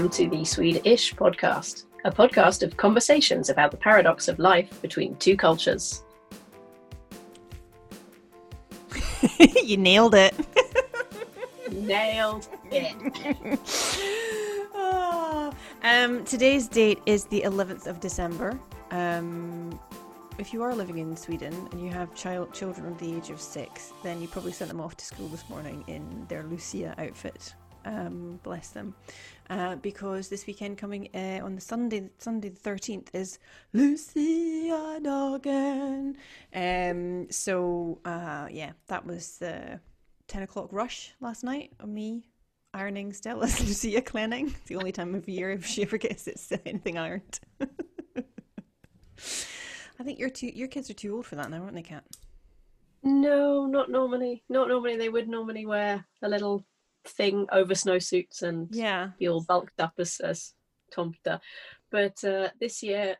Welcome to the Swede-ish podcast, a podcast of conversations about the paradox of life between two cultures. you nailed it. Nailed it. Oh, um, today's date is the 11th of December. Um, if you are living in Sweden and you have child children of the age of six, then you probably sent them off to school this morning in their Lucia outfit. Um, bless them, uh, because this weekend coming uh, on the Sunday, Sunday the thirteenth is Lucia Dagen. Um, so uh, yeah, that was the ten o'clock rush last night of me ironing Stella's Lucia cleaning. It's the only time of year if she ever gets it's anything ironed. I think your your kids are too old for that now, aren't they, Kat? No, not normally. Not normally. They would normally wear a little thing over snowsuits and Yeah. be all bulked up as, as tomta. But uh, this year,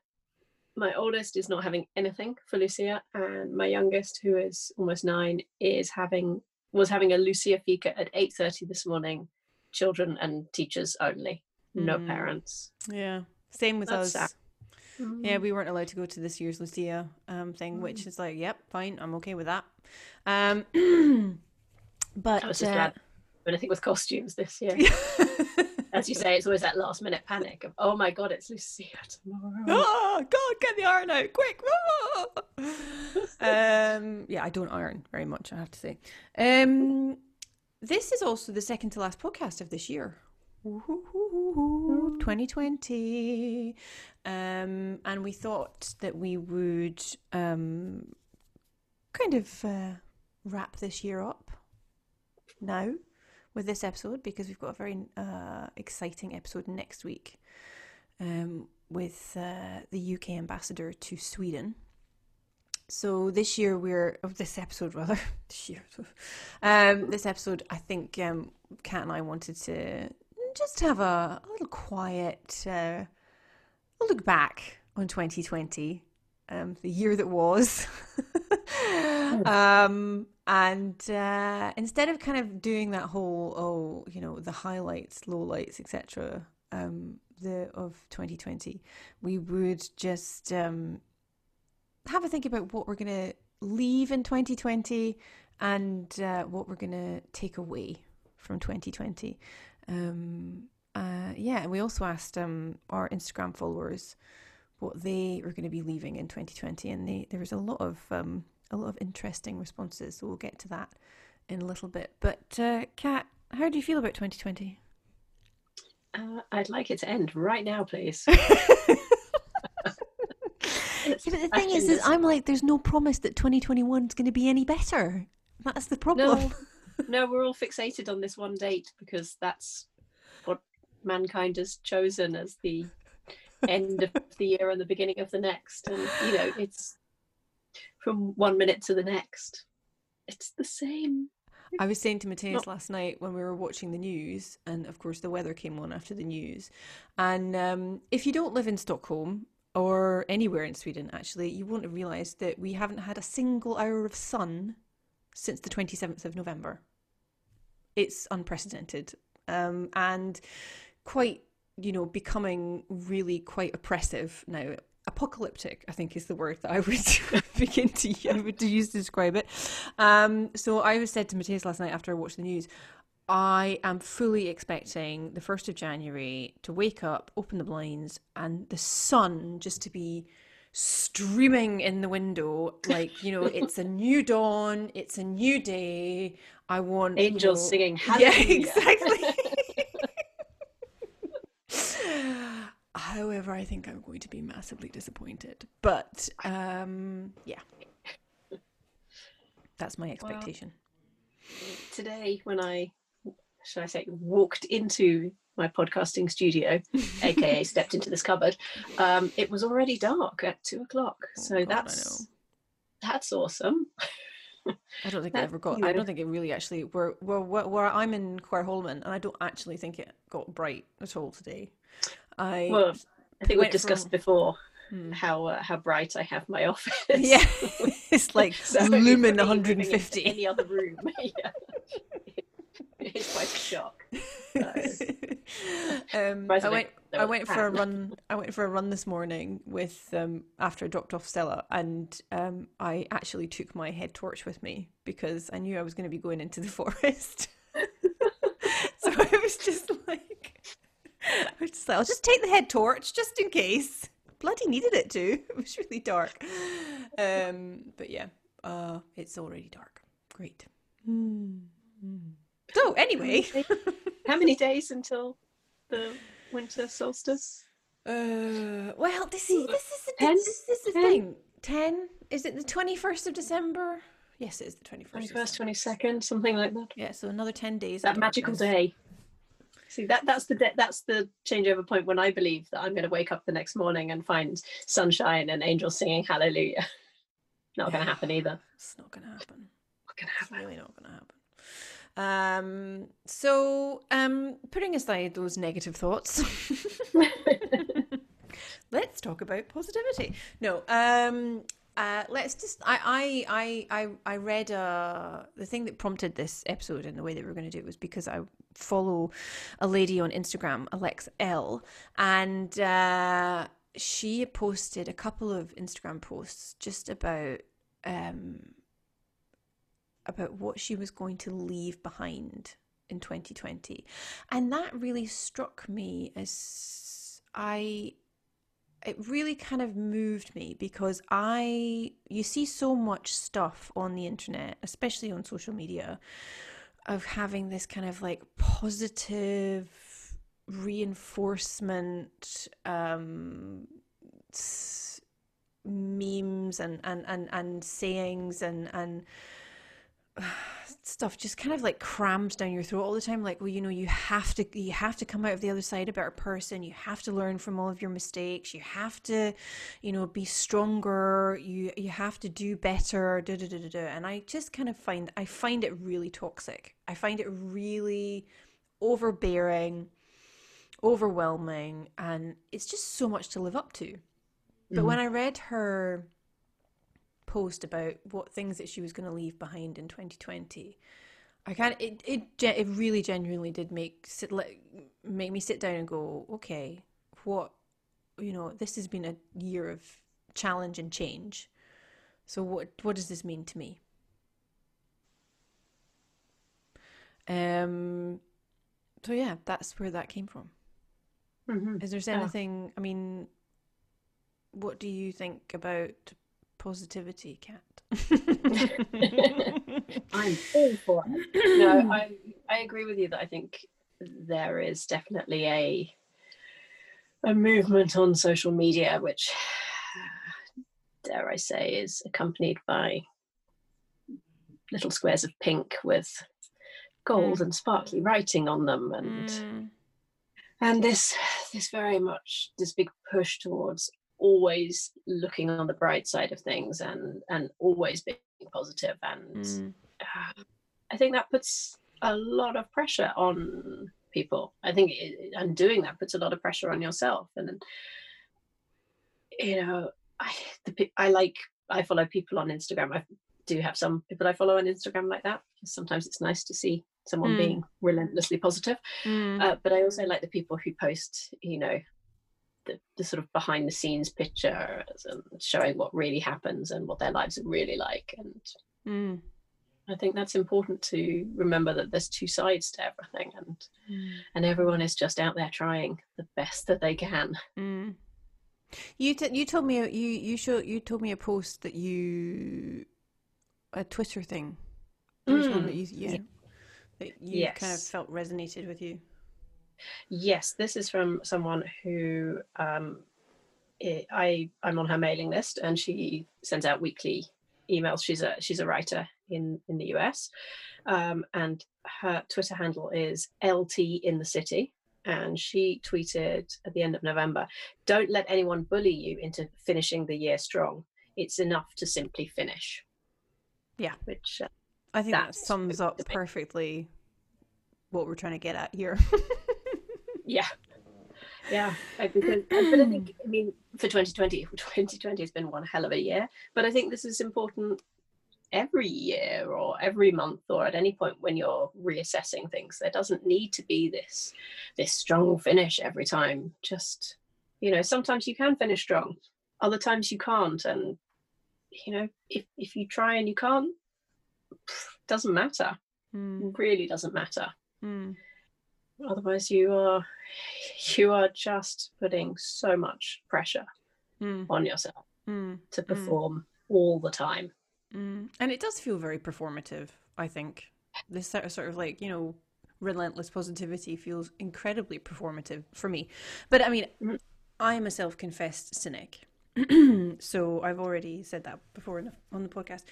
my oldest is not having anything for Lucia, and my youngest, who is almost nine, is having was having a Lucia fika at eight thirty this morning. Children and teachers only, no Mm. parents. Yeah. Same with That's us. sad. Yeah, we weren't allowed to go to this year's Lucia um, thing, which is like, yep, fine, I'm okay with that. Um, but I was just uh, glad. Anything with costumes this year. As you say, it's always that last minute panic of, oh my god, it's Lucia tomorrow. oh God, get the iron out quick! Ah! um, yeah, I don't iron very much, I have to say. Um, this is also the second to last podcast of this year. Woo-hoo-hoo-hoo-hoo, 2020. Um, and we thought that we would um, kind of uh, wrap this year up now with this episode because we've got a very uh, exciting episode next week um, with uh, the UK ambassador to Sweden. So this year we're of this episode rather this year, um, this episode I think um, Kat and I wanted to just have a, a little quiet uh, look back on 2020, um, the year that was, um, and uh, instead of kind of doing that whole oh you know the highlights, lowlights, etc. Um, the of 2020, we would just um, have a think about what we're going to leave in 2020 and uh, what we're going to take away from 2020. Um, uh, yeah, and we also asked um, our Instagram followers what they were going to be leaving in 2020, and they, there was a lot of um, a lot of interesting responses. So we'll get to that in a little bit. But uh, Kat, how do you feel about 2020? Uh, I'd like it to end right now, please. Yeah, but the thing is, is I'm like, there's no promise that 2021 is going to be any better. That's the problem. no, no, we're all fixated on this one date because that's what mankind has chosen as the end of the year and the beginning of the next. And you know, it's from one minute to the next. It's the same. I was saying to Matthias Not- last night when we were watching the news, and of course the weather came on after the news. And um, if you don't live in Stockholm or anywhere in Sweden, actually, you won't have realised that we haven't had a single hour of sun since the 27th of November. It's unprecedented um, and quite, you know, becoming really quite oppressive now. Apocalyptic, I think, is the word that I would begin to, I would use to describe it. Um, so I was said to Matthias last night after I watched the news, I am fully expecting the 1st of January to wake up, open the blinds, and the sun just to be streaming in the window. Like, you know, it's a new dawn, it's a new day. I want you Angels know- singing Yeah, exactly. However, I think I'm going to be massively disappointed. But um, yeah, that's my expectation. Today, when I, should I say, walked into my podcasting studio, aka stepped into this cupboard, um, it was already dark at two o'clock. Oh So God, that's that's awesome. I don't think it that, ever got. you I don't think it really actually. Where where where, I'm in Kvarnholmen, and I don't actually think it got bright at all today. I Well, I think we discussed from- before Hmm. how uh, how bright I have my office. yeah, it's like So lumen really living in 150. Any other room? yeah. it's quite a shock. um, I went. I went for a run. I went for a run this morning with um, after I dropped off Stella, and um, I actually took my head torch with me because I knew I was going to be going into the forest. so I was just like, I was just like, I'll just take the head torch just in case. Bloody needed it too. It was really dark. Um, but yeah, uh, it's already dark. Great. Mm-hmm. So anyway, how many days until the winter solstice? Uh, well, this is this is the, this is the thing. Ten? Is it the twenty first of December? Yes, it is the twenty first. Twenty first, twenty second, something like that. Yeah, so another ten days. That magical day. See that that's the de- that's the changeover point when I believe that I'm going to wake up the next morning and find sunshine and angels singing hallelujah. not going to happen either. It's not going to happen. Not going to happen. It's really not going to happen. Um, so, um, putting aside those negative thoughts, let's talk about positivity. No, um, uh, let's just. I I I I read uh, the thing that prompted this episode and the way that we are going to do it was because I follow a lady on Instagram, Alex Elle, and uh, she posted a couple of Instagram posts just about um, about what she was going to leave behind in 2020, and that really struck me as I it really kind of moved me because I you see so much stuff on the internet, especially on social media, of having this kind of like positive reinforcement um, memes and, and, and, and sayings and and stuff just kind of like crams down your throat all the time like well you know you have to you have to come out of the other side a better person. You have to learn from all of your mistakes. You have to you know be stronger. You you have to do better. Da, da, da, da, da. and i just kind of find i find it really toxic. I find it really overbearing overwhelming and it's just so much to live up to. But mm-hmm. when i read her post about what things that she was going to leave behind in 2020 i can't it, it it really genuinely did make sit make me sit down and go okay what you know this has been a year of challenge and change so what what does this mean to me um so yeah that's where that came from mm-hmm. is there anything yeah. i mean what do you think about positivity, Kat. I'm all for it. No, I I agree with you that I think there is definitely a a movement on social media which dare I say is accompanied by little squares of pink with gold mm. and sparkly writing on them and mm. and this this very much this big push towards always looking on the bright side of things and and always being positive and mm. uh, i think that puts a lot of pressure on people i think it, and doing that puts a lot of pressure on yourself and you know i the, i like i follow people on instagram i do have some people i follow on instagram like that sometimes it's nice to see someone mm. being relentlessly positive mm. uh, but i also like the people who post you know the, the sort of behind the scenes picture and showing what really happens and what their lives are really like and mm. i think that's important to remember that there's two sides to everything and mm. and everyone is just out there trying the best that they can mm. you t- you told me you you showed you told me a post that you a twitter thing mm. that you, yeah, that you yes. kind of felt resonated with you Yes, this is from someone who um, I I'm on her mailing list, and she sends out weekly emails. She's a she's a writer in in the US, um, and her Twitter handle is LT in the city. And she tweeted at the end of November, "Don't let anyone bully you into finishing the year strong. It's enough to simply finish." Yeah, which uh, I think that sums up perfectly what we're trying to get at here. yeah. Yeah because but i think i mean for 2020 2020 has been one hell of a year but i think this is important every year or every month or at any point when you're reassessing things. There doesn't need to be this this strong finish every time. Just you know sometimes you can finish strong other times you can't and you know if if you try and you can't doesn't matter. Mm. really doesn't matter. Mm. Otherwise you are you are just putting so much pressure mm. on yourself hmm. to hmm. perform all the time hmm. and it does feel very performative i think this sort of, sort of like you know relentless positivity feels incredibly performative for me but i mean i'm a self-confessed cynic so I've already said that before on the podcast,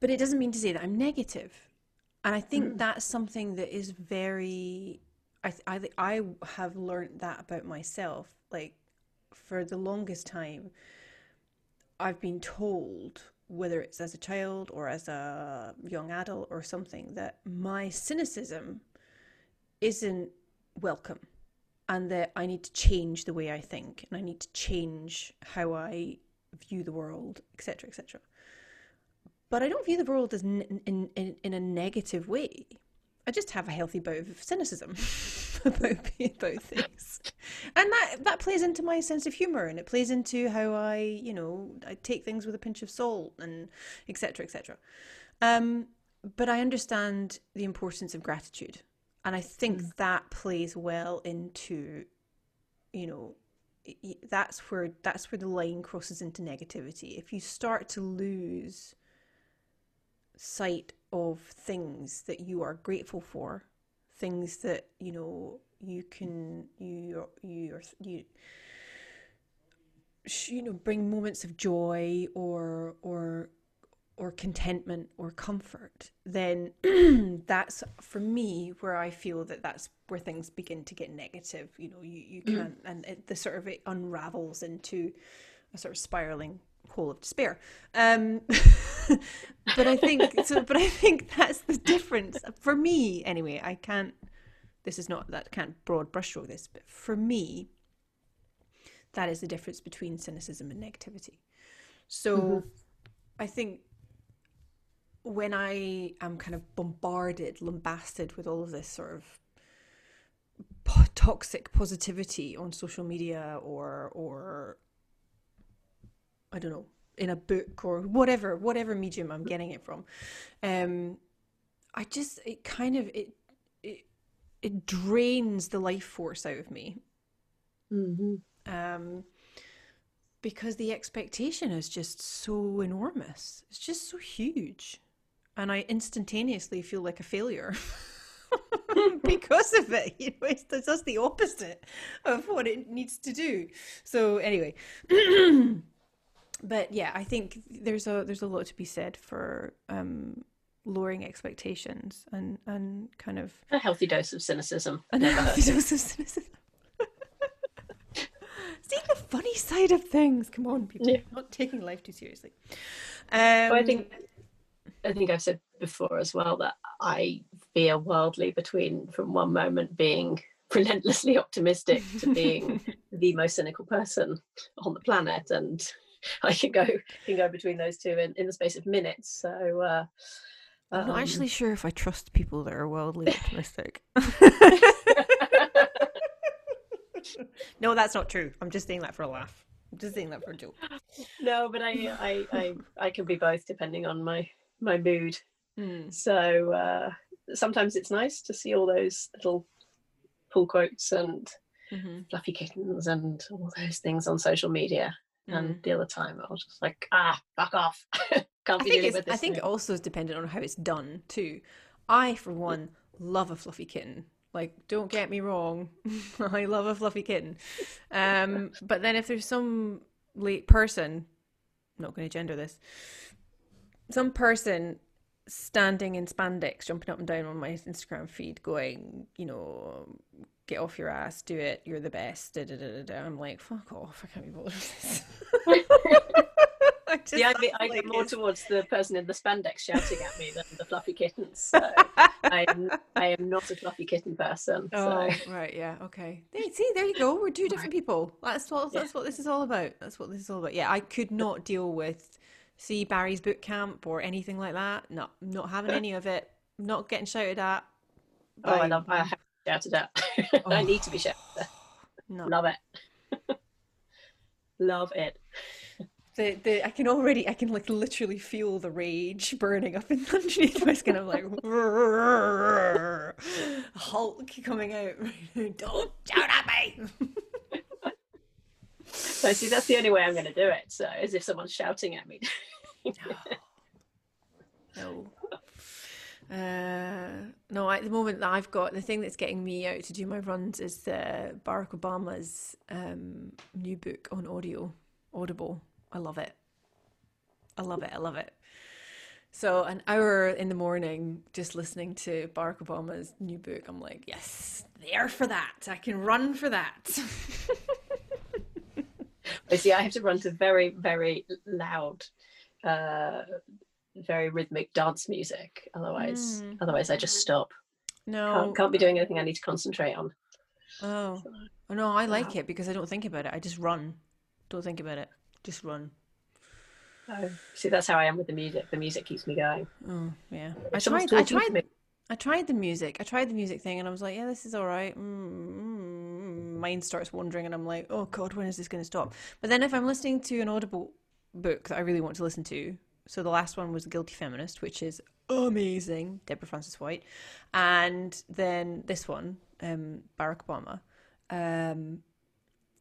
but it doesn't mean to say that I'm negative. And I think mm. that's something that is very, I, I, I have learned that about myself. Like for the longest time, I've been told, whether it's as a child or as a young adult or something, that my cynicism isn't welcome and that I need to change the way I think and I need to change how I view the world, etc., etc. But I don't view the world as in, in, in, in a negative way. I just have a healthy bout of cynicism about about things, and that that plays into my sense of humor, and it plays into how I, you know, I take things with a pinch of salt, and etc. etc. Um, but I understand the importance of gratitude and I think mm. that plays well into, you know, that's where that's where the line crosses into negativity. If you start to lose sight of things that you are grateful for, things that you know you can you you you you know bring moments of joy or or or contentment or comfort, then that's for me where I feel that that's where things begin to get negative. You know, you, you mm. can't, and it, the sort of it unravels into a sort of spiraling hole of despair. Um, but I think, so, but I think that's the difference for me anyway. I can't, this is not that can't broad brushstroke this, but for me, that is the difference between cynicism and negativity. So mm-hmm. I think when I am kind of bombarded, lambasted with all of this sort of po- toxic positivity on social media or or I don't know in a book or whatever whatever medium I'm getting it from, um, I just it kind of it it it drains the life force out of me. Mm-hmm. Um, because the expectation is just so enormous. It's just so huge and I instantaneously feel like a failure because of it. You know, it's, it's just the opposite of what it needs to do. So anyway, but yeah, I think there's a there's a lot to be said for um, lowering expectations and and kind of a healthy dose of cynicism. A healthy dose of cynicism. See the funny side of things. Come on, people. Yeah. Not taking life too seriously. Um, well, I think I think I've said before as well that I veer wildly between from one moment being relentlessly optimistic to being the most cynical person on the planet and I can go can go between those two in, in the space of minutes. So uh, um, I'm not actually sure if I trust people that are wildly optimistic. no, that's not true. I'm just saying that for a laugh. I'm just saying that for a joke. No, but I I I, I can be both depending on my my mood. Mm. So uh, sometimes it's nice to see all those little pull quotes and mm-hmm. fluffy kittens and all those things on social media. Mm. And the other time I was just like, ah, fuck off. Can't be dealing with this. I think it also is dependent on how it's done too. I, for one, love a fluffy kitten. Like, don't get me wrong, I love a fluffy kitten. Um, but then if there's some late person, I'm not going to gender this, some person standing in spandex, jumping up and down on my Instagram feed, going, you know, get off your ass, do it, you're the best. Da, da, da, da. I'm like, fuck off, I can't be bothered with this. yeah, I, be, I like more towards the person in the spandex shouting at me than the fluffy kittens. So I, am, I am not a fluffy kitten person. So. Oh, right, yeah, okay. See, there you go. We're two different people. That's what that's yeah. what this is all about. That's what this is all about. Yeah, I could not deal with see Barry's boot camp or anything like that. No, not having any of it. Not getting shouted at. Oh, I love. I shouted at. I need to be oh. shouted at. No. Love it. love it. The, the I can already I can like literally feel the rage burning up in underneath my skin. I'm like Hulk coming out. Don't shout at me. So see, that's the only way I'm going to do it. So, as if someone's shouting at me. No. Uh, no, at the moment that I've got the thing that's getting me out to do my runs is uh, Barack Obama's um, new book on audio, Audible. I love it. I love it. I love it. So an hour in the morning just listening to Barack Obama's new book, I'm like, yes, there for that. I can run for that. But see, I have to run to very, very loud, uh, very rhythmic dance music. Otherwise, Mm. otherwise I just stop. no. Can't, can't be doing anything I need to concentrate on. Oh. oh, no, I like Wow. it because I don't think about it. I just run. Don't think about it. Just run. So, see, that's how I am with the music. The music keeps me going. Oh yeah, I tried. I tried. me- I tried the music. I tried the music thing, and I was like, "Yeah, this is all right." Mm, mm, Mind starts wandering, and I'm like, "Oh God, when is this going to stop?" But then, if I'm listening to an Audible book that I really want to listen to, so the last one was Guilty Feminist*, which is amazing, Deborah Frances-White, and then this one, um, Barack Obama. Um,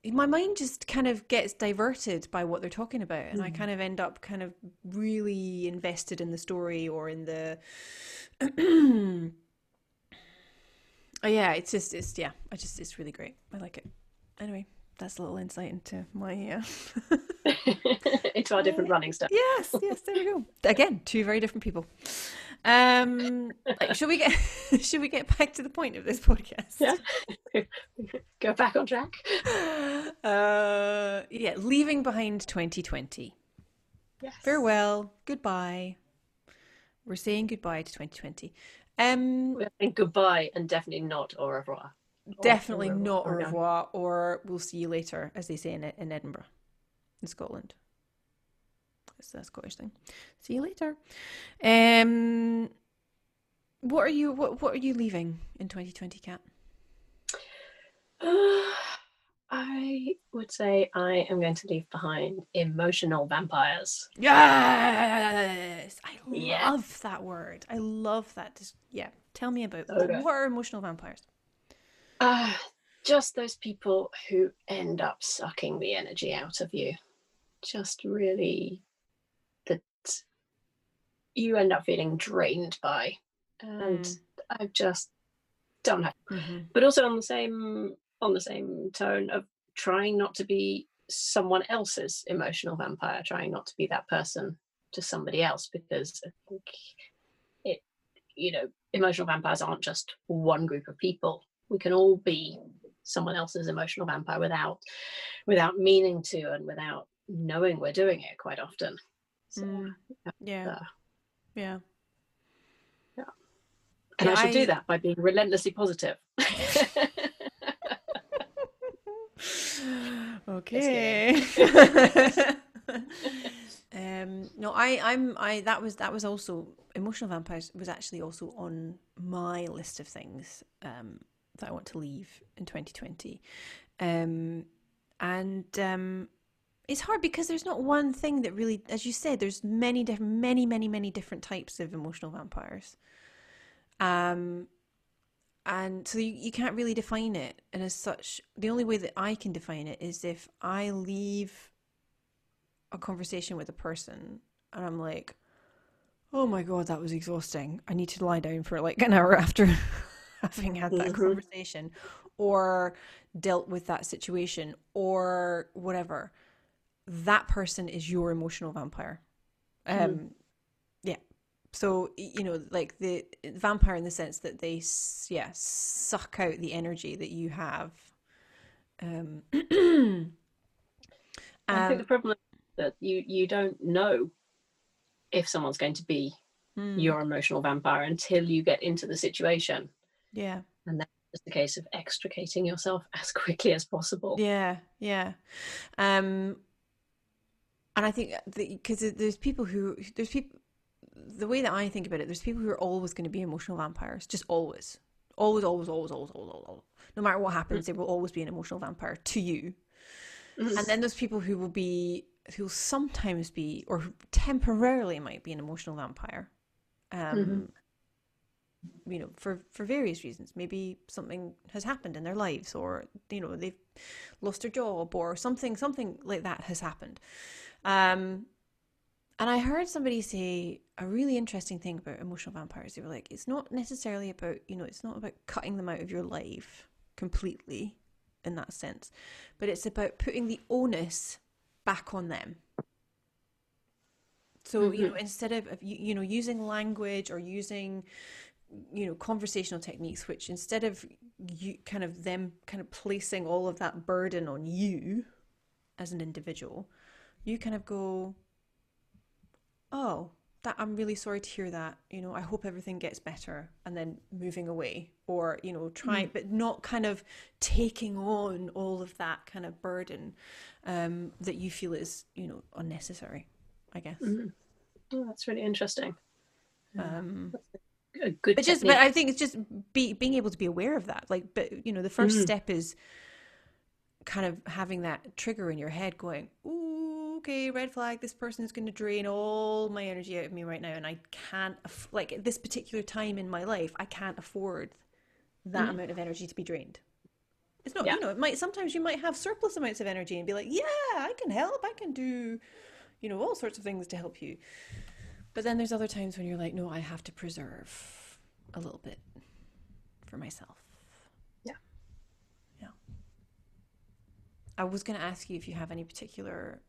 my mind just kind of gets diverted by what they're talking about and i kind of end up kind of really invested in the story or in the oh yeah it's just it's yeah i just it's really great. I like it. Anyway that's a little insight into my uh... into our different running stuff. yes yes there we go again two very different people um like, should we get should we get back to the point of this podcast Yeah. Go back on track. uh yeah leaving behind 2020 Yes. farewell goodbye we're saying goodbye to 2020 um We're saying goodbye and definitely not au revoir. Definitely not au revoir or we'll see you later as they say in, in edinburgh in scotland. That's a scottish thing. See you later. Um what are you what, what are you leaving in 2020 Kat I would say I am going to leave behind emotional vampires. yes! I love that word. I love that. Just- yeah tell me about Okay. what are emotional vampires Ah, just those people who end up sucking the energy out of you. Just really that you end up feeling drained by. And Mm. I just don't Mhm. but also on the same on the same tone of trying not to be someone else's emotional vampire, trying not to be that person to somebody else because I think it you know, emotional vampires aren't just one group of people. We can all be someone else's emotional vampire without without meaning to and without knowing we're doing it quite often. So, Mm. yeah uh, yeah and I should I- do that by being relentlessly positive. okay um no i i'm i that was that was also emotional vampires was actually also on my list of things um that i want to leave in 2020 um and um it's hard because there's not one thing that really as you said there's many different many many many different types of emotional vampires. Um and so you, you can't really define it. And as such the only way that i can define it is if i leave a conversation with a person and i'm like oh my god that was exhausting. I need to lie down for like an hour after having had that Mhm. conversation or dealt with that situation or whatever that person is your emotional vampire. Um yeah. So you know like the vampire in the sense that they s- yeah suck out the energy that you have. Um, I think um, the problem is that you you don't know if someone's going to be mm, your emotional vampire until you get into the situation. Yeah It's the case of extricating yourself as quickly as possible. Yeah, yeah. Um and I think because there's people who there's people the way that I think about it, there's people who are always going to be emotional vampires, just always, always, always, always, always, always, always. No matter what happens, they will always be an emotional vampire to you. And then there's people who will be who will sometimes be or temporarily might be an emotional vampire. Um, Mhm. You know, for for various reasons. Maybe something has happened in their lives, or you know they've lost their job, or something something like that has happened. Um, and I heard somebody say a really interesting thing about emotional vampires. They were like, it's not necessarily about, you know, it's not about cutting them out of your life completely in that sense, but it's about putting the onus back on them. So, you know, instead of, of, you you know, using language or using, you know, conversational techniques, which instead of you kind of them kind of placing all of that burden on you as an individual, you kind of go, oh that i'm really sorry to hear that you know i hope everything gets better and then moving away or you know trying but not kind of taking on all of that kind of burden um, that you feel is you know unnecessary i guess Mhm. Oh, that's really interesting. um, A good. but just technique. but i think it's just be, being able to be aware of that like but you know the 1st Mhm. step is kind of having that trigger in your head going ooh okay red flag this person is going to drain all my energy out of me right now and i can't aff- like at this particular time in my life i can't afford that amount of energy to be drained it's not Yeah. you know it might sometimes you might have surplus amounts of energy and be like yeah i can help i can do you know all sorts of things to help you but then there's other times when you're like no i have to preserve a little bit for myself. Yeah. yeah. I was going to ask you if you have any particular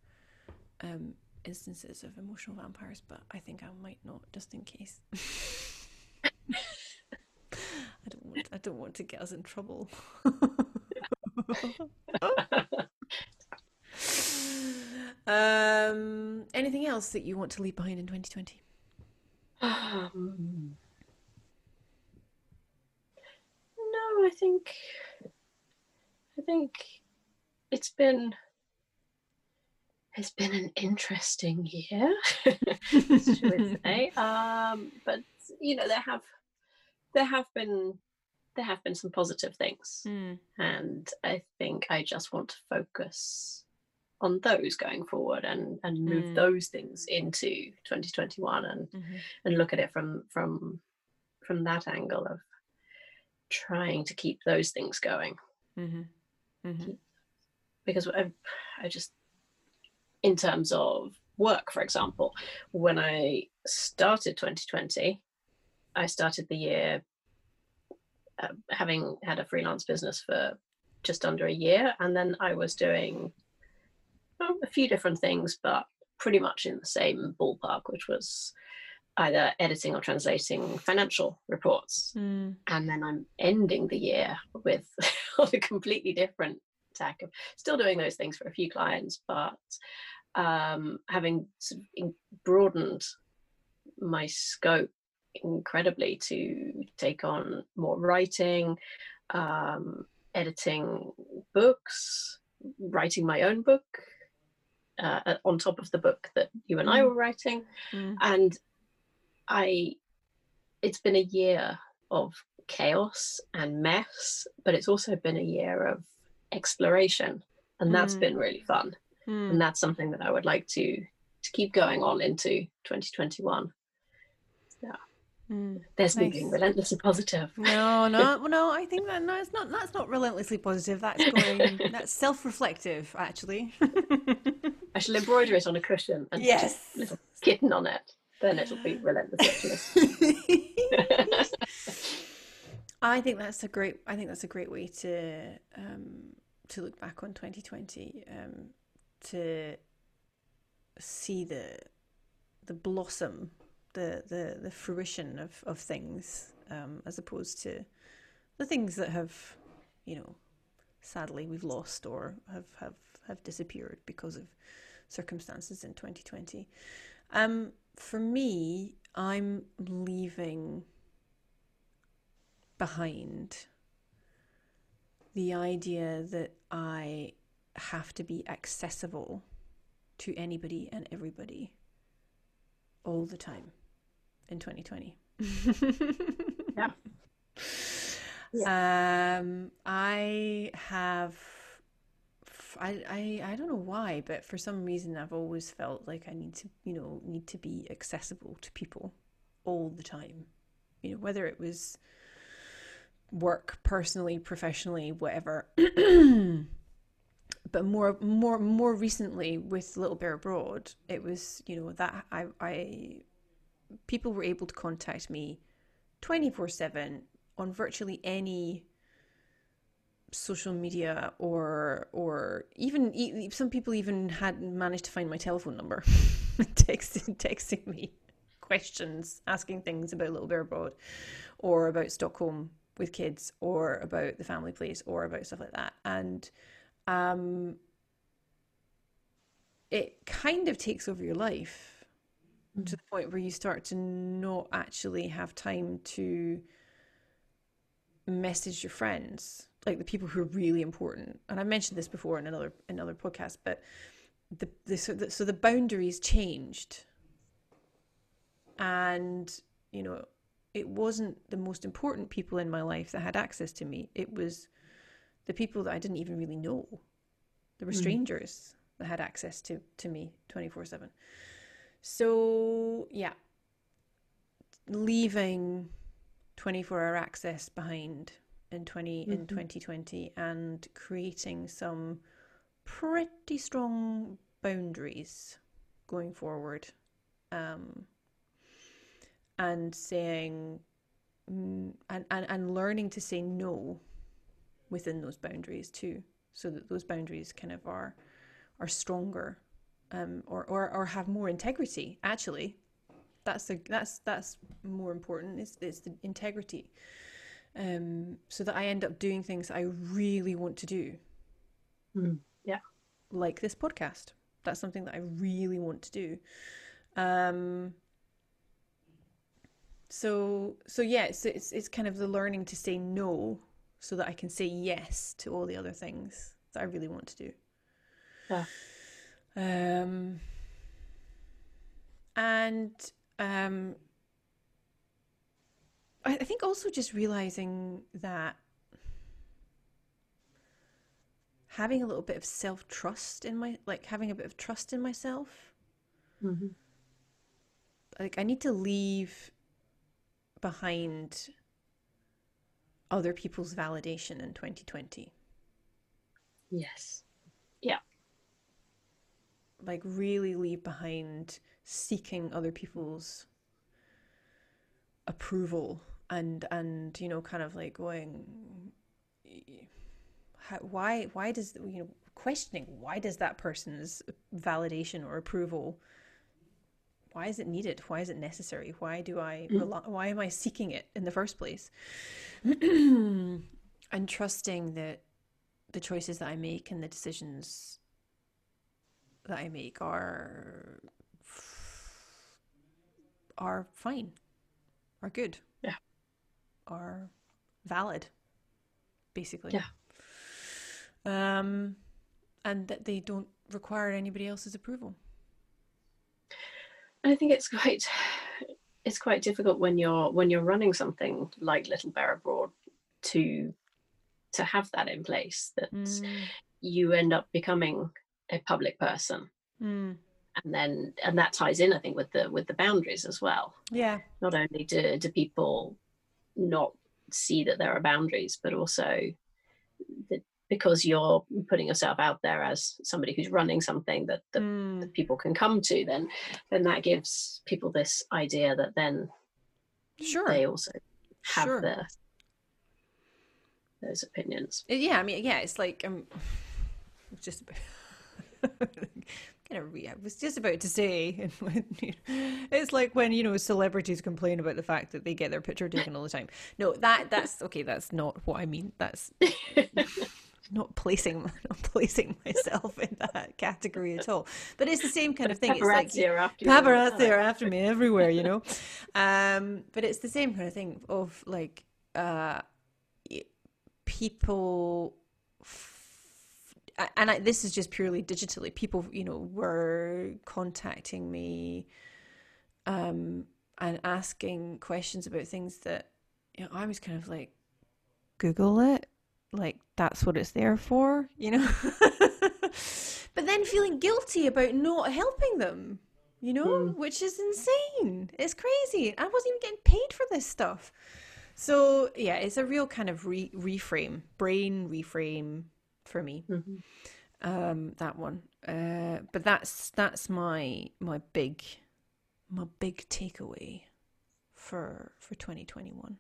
um, instances of emotional vampires but i think i might not just in case. I don't want i don't want to get us in trouble um anything else that you want to leave behind in 2020 Um, no, I think I think it's been it's been an interesting year, should say? Um, but you know, there have there have been there have been some positive things, Mm, and I think I just want to focus on those going forward and and move Mm. those things into 2021 and mhm, and look at it from from from that angle of trying to keep those things going. Mhm, mhm, because I, I just in terms of work for example when i started 2020 i started the year uh, having had a freelance business for just under a year and then i was doing a few different things but pretty much in the same ballpark which was either editing or translating financial reports mm, and then I'm ending the year with a completely different tack of still doing those things for a few clients, but um, having sort of broadened my scope incredibly to take on more writing, um, editing books, writing my own book. Uh, on top of the book that you and I Mm. were writing, mm, and I it's been a year of chaos and mess, but it's also been a year of exploration, and that's Mm. been really fun. mm. And that's something that I would like to to keep going on into 2021. Mm. There's me being Nice. relentlessly positive. No, no, no. I think that no, it's not. That's not relentlessly positive. That's going. that's self-reflective, actually. I shall embroider it on a cushion and Yes. just a little kitten on it. Then it'll be relentless optimism. I think that's a great. I think that's a great way to um, to look back on 2020. Um, to see the the blossom, the the the fruition of of things, um, as opposed to the things that have, you know, sadly we've lost or have have have disappeared because of circumstances in 2020. Um, for me, I'm leaving behind the idea that I have to be accessible to anybody and everybody all the time in 2020. yeah. yeah. Um, I have. I, I I don't know why, but for some reason I've always felt like I need to, you know, need to be accessible to people all the time. You know, whether it was work, personally, professionally, whatever. but more more more recently with Little Bear Abroad, it was, you know, that I I people were able to contact me 24/7 on virtually any social media or or even some people even had managed to find my telephone number texting texting me questions asking things about little bear abroad or about stockholm with kids or about the family place or about stuff like that. And um it kind of takes over your life mm-hmm. to the point where you start to not actually have time to message your friends like the people who are really important and i mentioned this before in another another podcast but the, the so the, so the boundaries changed and you know it wasn't the most important people in my life that had access to me it was the people that i didn't even really know there were mm. strangers mm. that had access to to me 24/7 so yeah leaving 24 hour access behind in 20 mm-hmm. in 2020 and creating some pretty strong boundaries going forward um, and saying mm, and, and and learning to say no within those boundaries too so that those boundaries kind of are are stronger um, or, or or have more integrity actually that's the that's that's more important it's, it's the integrity um, so that I end up doing things I really want to do. Mm, yeah. Like this podcast. That's something that I really want to do. Um, so so yeah, it's, it's it's kind of the learning to say no so that I can say yes to all the other things that I really want to do. Yeah. Um, and um, I I think also just realizing that having a little bit of self trust in my like having a bit of trust in myself. Mm-hmm. Like I need to leave behind other people's validation in 2020. Yes. Yeah. Like really leave behind seeking other people's approval and and you know kind of like going how, why why does you know questioning why does that person's validation or approval why is it needed? Why is it necessary? Why do i mm. rely, why am i seeking it in the first place? And trusting that the choices that i make and the decisions that i make are are fine are good yeah are valid, basically. Yeah. Um, and that they don't require anybody else's approval. I think it's quite it's quite difficult when you're when you're running something like Little Bear Abroad to to have that in place that mm. you end up becoming a public person. Mm. And then and that ties in I think with the with the boundaries as well. Yeah. Not only do do people not see that there are boundaries, but also that because you're putting yourself out there as somebody who's running something that, that, mm. that, people can come to, then then that gives people this idea that then sure they also have sure. the those opinions. Yeah, I mean, yeah, it's like um, just I was just about to say it's like when you know celebrities complain about the fact that they get their picture taken all the time. No, that that's okay. That's not what I mean. That's not placing not placing myself in that category at all. But it's the same kind of thing. It's like are after paparazzi are after me everywhere, you know. Um, but it's the same kind of thing of like uh, people and I, this is just purely digitally. People, you know, were contacting me, um, and asking questions about things that, you know, I was kind of like, Google it, like that's what it's there for, you know. but then feeling guilty about not helping them, you know, mm. which is insane. It's crazy. I wasn't even getting paid for this stuff. So yeah, it's a real kind of re- reframe, brain reframe for me. Mm-hmm. Um, that one. Uh, but that's that's my my big my big takeaway for for 2021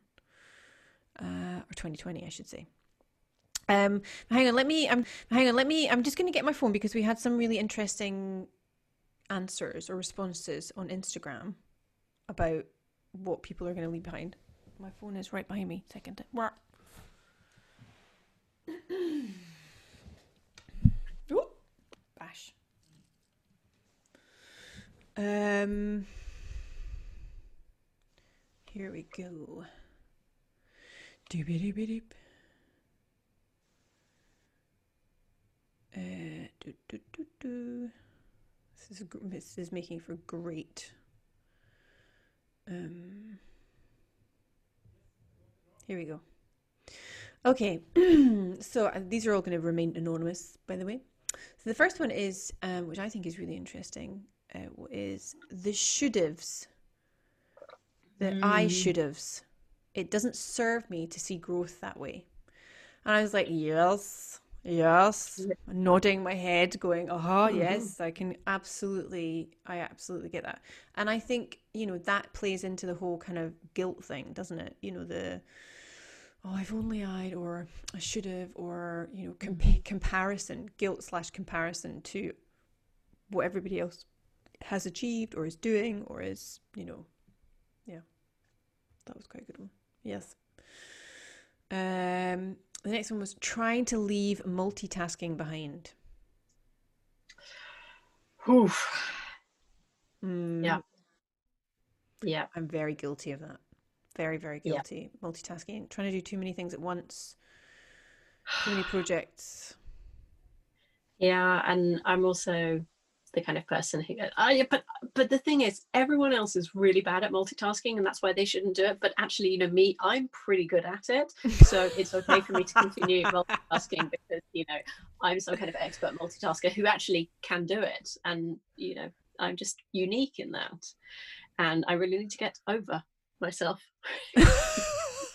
uh, or 2020, I should say. Um, hang on, let me. Um, hang on, let me. I'm just going to get my phone because we had some really interesting answers or responses on Instagram about what people are going to leave behind. My phone is right behind me. Second. oh, bash. Um. Here we go. Doobie do, do, do, do. This is this is making for great. Um, here we go. Okay, so uh, these are all going to remain anonymous, by the way. So the first one is, um, which I think is really interesting, uh, is the should'ves. The mm. I should'ves. It doesn't serve me to see growth that way. And I was like, yes, Yes, nodding my head, going, "Uh huh, mm-hmm. yes, I can absolutely, I absolutely get that." And I think you know that plays into the whole kind of guilt thing, doesn't it? You know the, oh, I've only eyed, or I should have, or you know, comp- mm-hmm. comparison, guilt slash comparison to what everybody else has achieved or is doing or is, you know, yeah, that was quite a good one. Yes. Um, the next one was trying to leave multitasking behind. Oof. Mm. Yeah. Yeah. I'm very guilty of that. Very, very guilty. Yeah. Multitasking, trying to do too many things at once, too many projects. Yeah, and I'm also the kind of person who goes, oh, yeah, but but the thing is, everyone else is really bad at multitasking, and that's why they shouldn't do it. But actually, you know, me, I'm pretty good at it, so it's okay for me to continue multitasking because you know I'm some kind of expert multitasker who actually can do it, and you know, I'm just unique in that, and I really need to get over myself.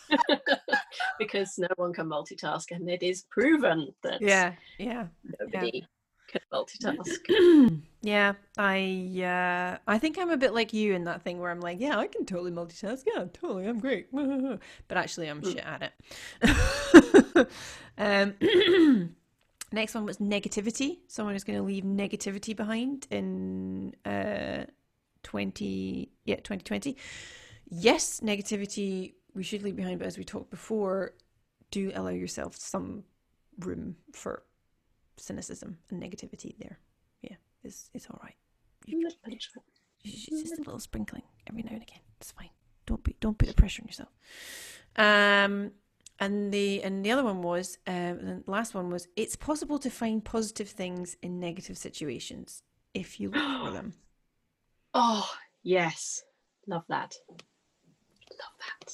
because no one can multitask and it is proven that yeah yeah nobody yeah can multitask. yeah, I uh, I think I'm a bit like you in that thing where I'm like, yeah, I can totally multitask. Yeah, totally, I'm great. but actually, I'm mm. shit at it. um, next one was negativity. Someone is going to leave negativity behind in uh, 20 yeah 2020. Yes, negativity we should leave behind, but as we talked before, do allow yourself some room for cynicism and negativity there. Yeah, it's it's all right. You, just a little sprinkling every now and again. It's fine. Don't be don't put the pressure on yourself. Um, and the and the other one was um, the last one was it's possible to find positive things in negative situations if you look for them. Oh yes, love that. Love that.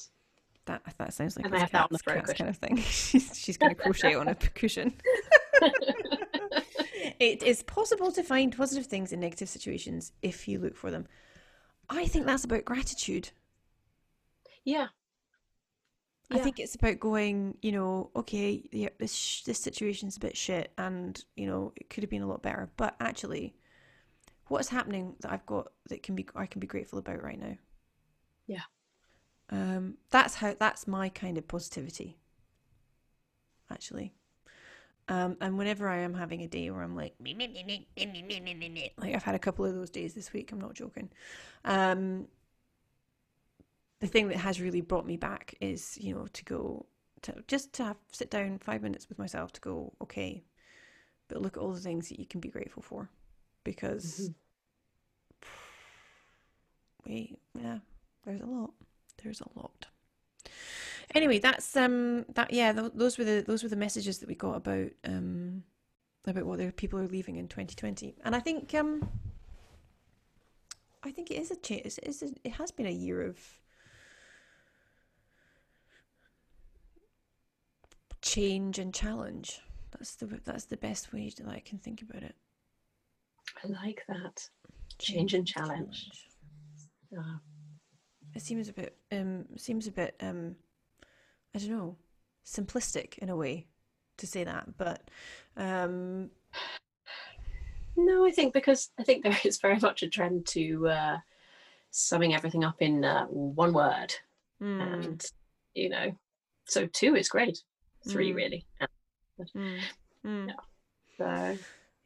That that sounds like a Kat's, Kat's kind of thing. she's she's going to crochet on a cushion. it is possible to find positive things in negative situations if you look for them. I think that's about gratitude. Yeah. I think it's about going, you know, okay, yeah, this sh- this situation's a bit shit, and you know, it could have been a lot better. But actually, what is happening that I've got that can be I can be grateful about right now? Yeah. Um, that's how that's my kind of positivity. Actually, um, and whenever I am having a day where I'm like, like I've had a couple of those days this week, I'm not joking. Um, the thing that has really brought me back is, you know, to go to just to have, sit down five minutes with myself to go, okay, but look at all the things that you can be grateful for, because mm-hmm. wait, yeah, there's a lot. There's a lot anyway, that's um that yeah, th- those were the those were the messages that we got about um about what the people are leaving in 2020. And I think um, I think it is a change. It, is a, it has been a year of change and challenge. That's the that's the best way that I can think about it. I like that change and challenge. challenge. It seems a bit um seems a bit um I don't know simplistic in a way to say that, but um no, I think because I think there is very much a trend to uh, summing everything up in uh, one word, mm. and you know, so two is great, three mm. really. Mm. Yeah. So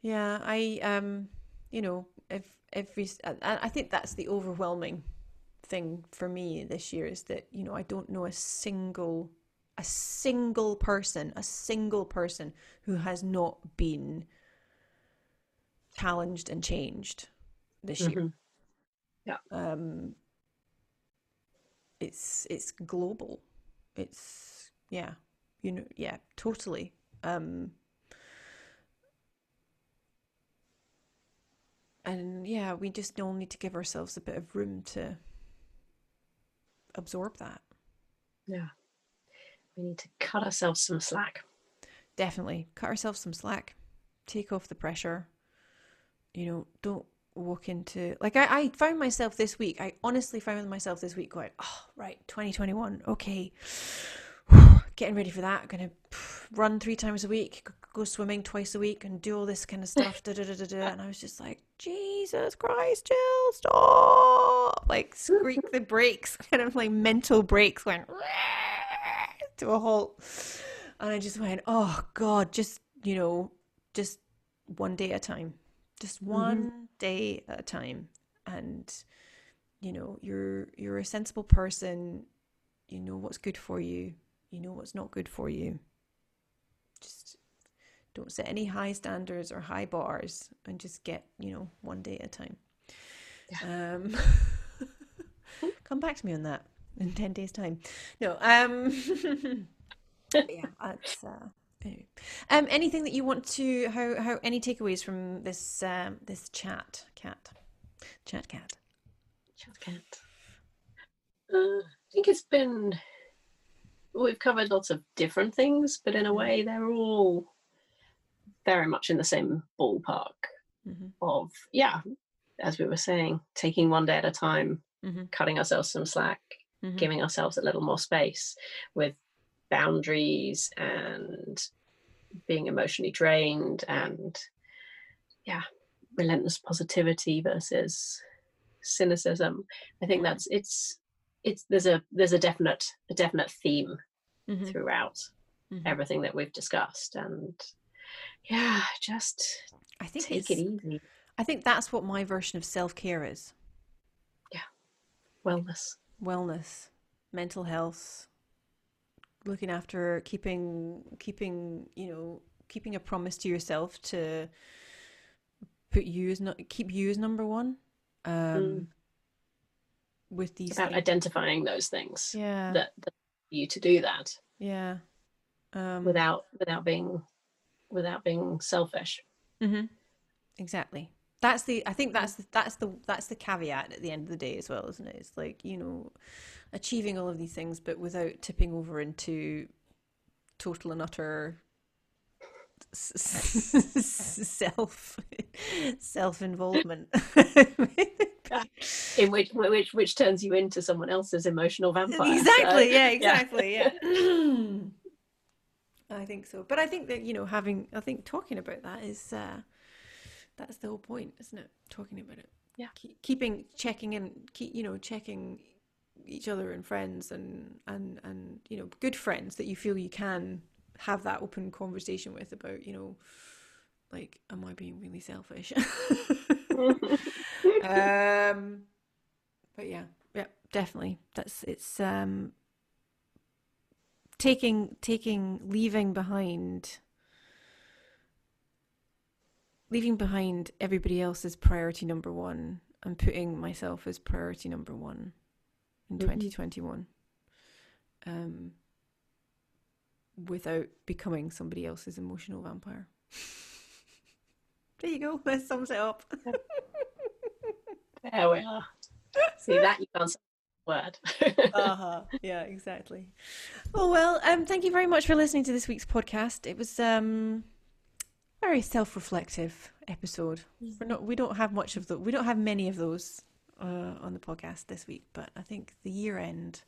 yeah, I um, you know, if every I think that's the overwhelming thing for me this year is that you know I don't know a single a single person, a single person who has not been challenged and changed this mm-hmm. year. Yeah. Um, it's it's global. It's yeah, you know, yeah, totally. Um, and yeah, we just all need to give ourselves a bit of room to absorb that. Yeah. We need to cut ourselves some slack. Definitely. Cut ourselves some slack. Take off the pressure you know, don't walk into like I, I found myself this week. I honestly found myself this week going, oh right, 2021, okay, getting ready for that. Going to run three times a week, go swimming twice a week, and do all this kind of stuff. da, da, da, da, da. And I was just like, Jesus Christ, Jill, stop! Like squeak the brakes, kind of like mental brakes went to a halt. And I just went, oh God, just you know, just one day at a time just mm-hmm. one mm-hmm. day at a time and you know you're you're a sensible person you know what's good for you you know what's not good for you just don't set any high standards or high bars and just get you know one day at a time yeah. um come back to me on that in 10 days time no um yeah that's uh um, anything that you want to how how any takeaways from this um, this chat Kat chat Kat chat Kat? Uh, I think it's been we've covered lots of different things, but in a way they're all very much in the same ballpark mm-hmm. of yeah, as we were saying, taking one day at a time, mm-hmm. cutting ourselves some slack, mm-hmm. giving ourselves a little more space with boundaries and being emotionally drained and yeah relentless positivity versus cynicism i think that's it's it's there's a there's a definite a definite theme mm-hmm. throughout mm-hmm. everything that we've discussed and yeah just i think take it easy i think that's what my version of self-care is yeah wellness wellness mental health looking after keeping keeping you know keeping a promise to yourself to put you as not keep you as number one um mm. with these about things. identifying those things yeah that, that you to do that yeah um without without being without being selfish mm-hmm. exactly that's the i think that's the, that's the that's the caveat at the end of the day as well isn't it? It's like you know achieving all of these things, but without tipping over into total and utter self self involvement in which which which turns you into someone else's emotional vampire exactly so, yeah. exactly yeah, yeah. i think so. But i think that you know having i think talking about that is uh that's the whole point isn't it? Talking about it. Yeah. Keeping checking in keep you know checking each other and friends and and and you know good friends that you feel you can have that open conversation with about you know like am i being really selfish? Um but yeah yeah definitely. That's it's um taking taking leaving behind leaving behind everybody else's priority number one and putting myself as priority number one in mm-hmm. 2021 um, without becoming somebody else's emotional vampire. There you go. That sums it up. there we are. See that you can't say a word. uh-huh. Yeah, exactly. Oh well, um, thank you very much for listening to this week's podcast. It was um very self-reflective episode. We're not we don't have much of the we don't have many of those uh, on the podcast this week, but I think the year end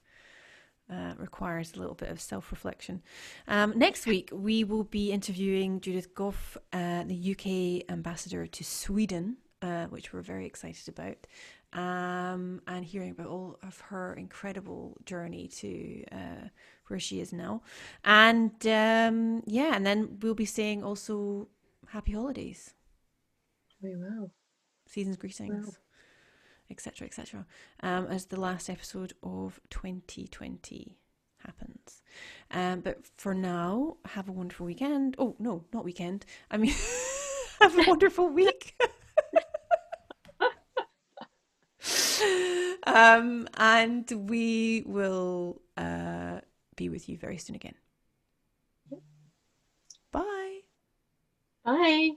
uh, requires a little bit of self reflection. Um, next week, we will be interviewing Judith Gough, uh, the UK ambassador to Sweden, uh, which we're very excited about, um, and hearing about all of her incredible journey to uh, where she is now. And um, yeah, and then we'll be saying also happy holidays. We will. Season's greetings etc., etc., um, as the last episode of 2020 happens. Um, but for now, have a wonderful weekend. Oh, no, not weekend. I mean, have a wonderful week. um, and we will uh, be with you very soon again. Bye. Bye.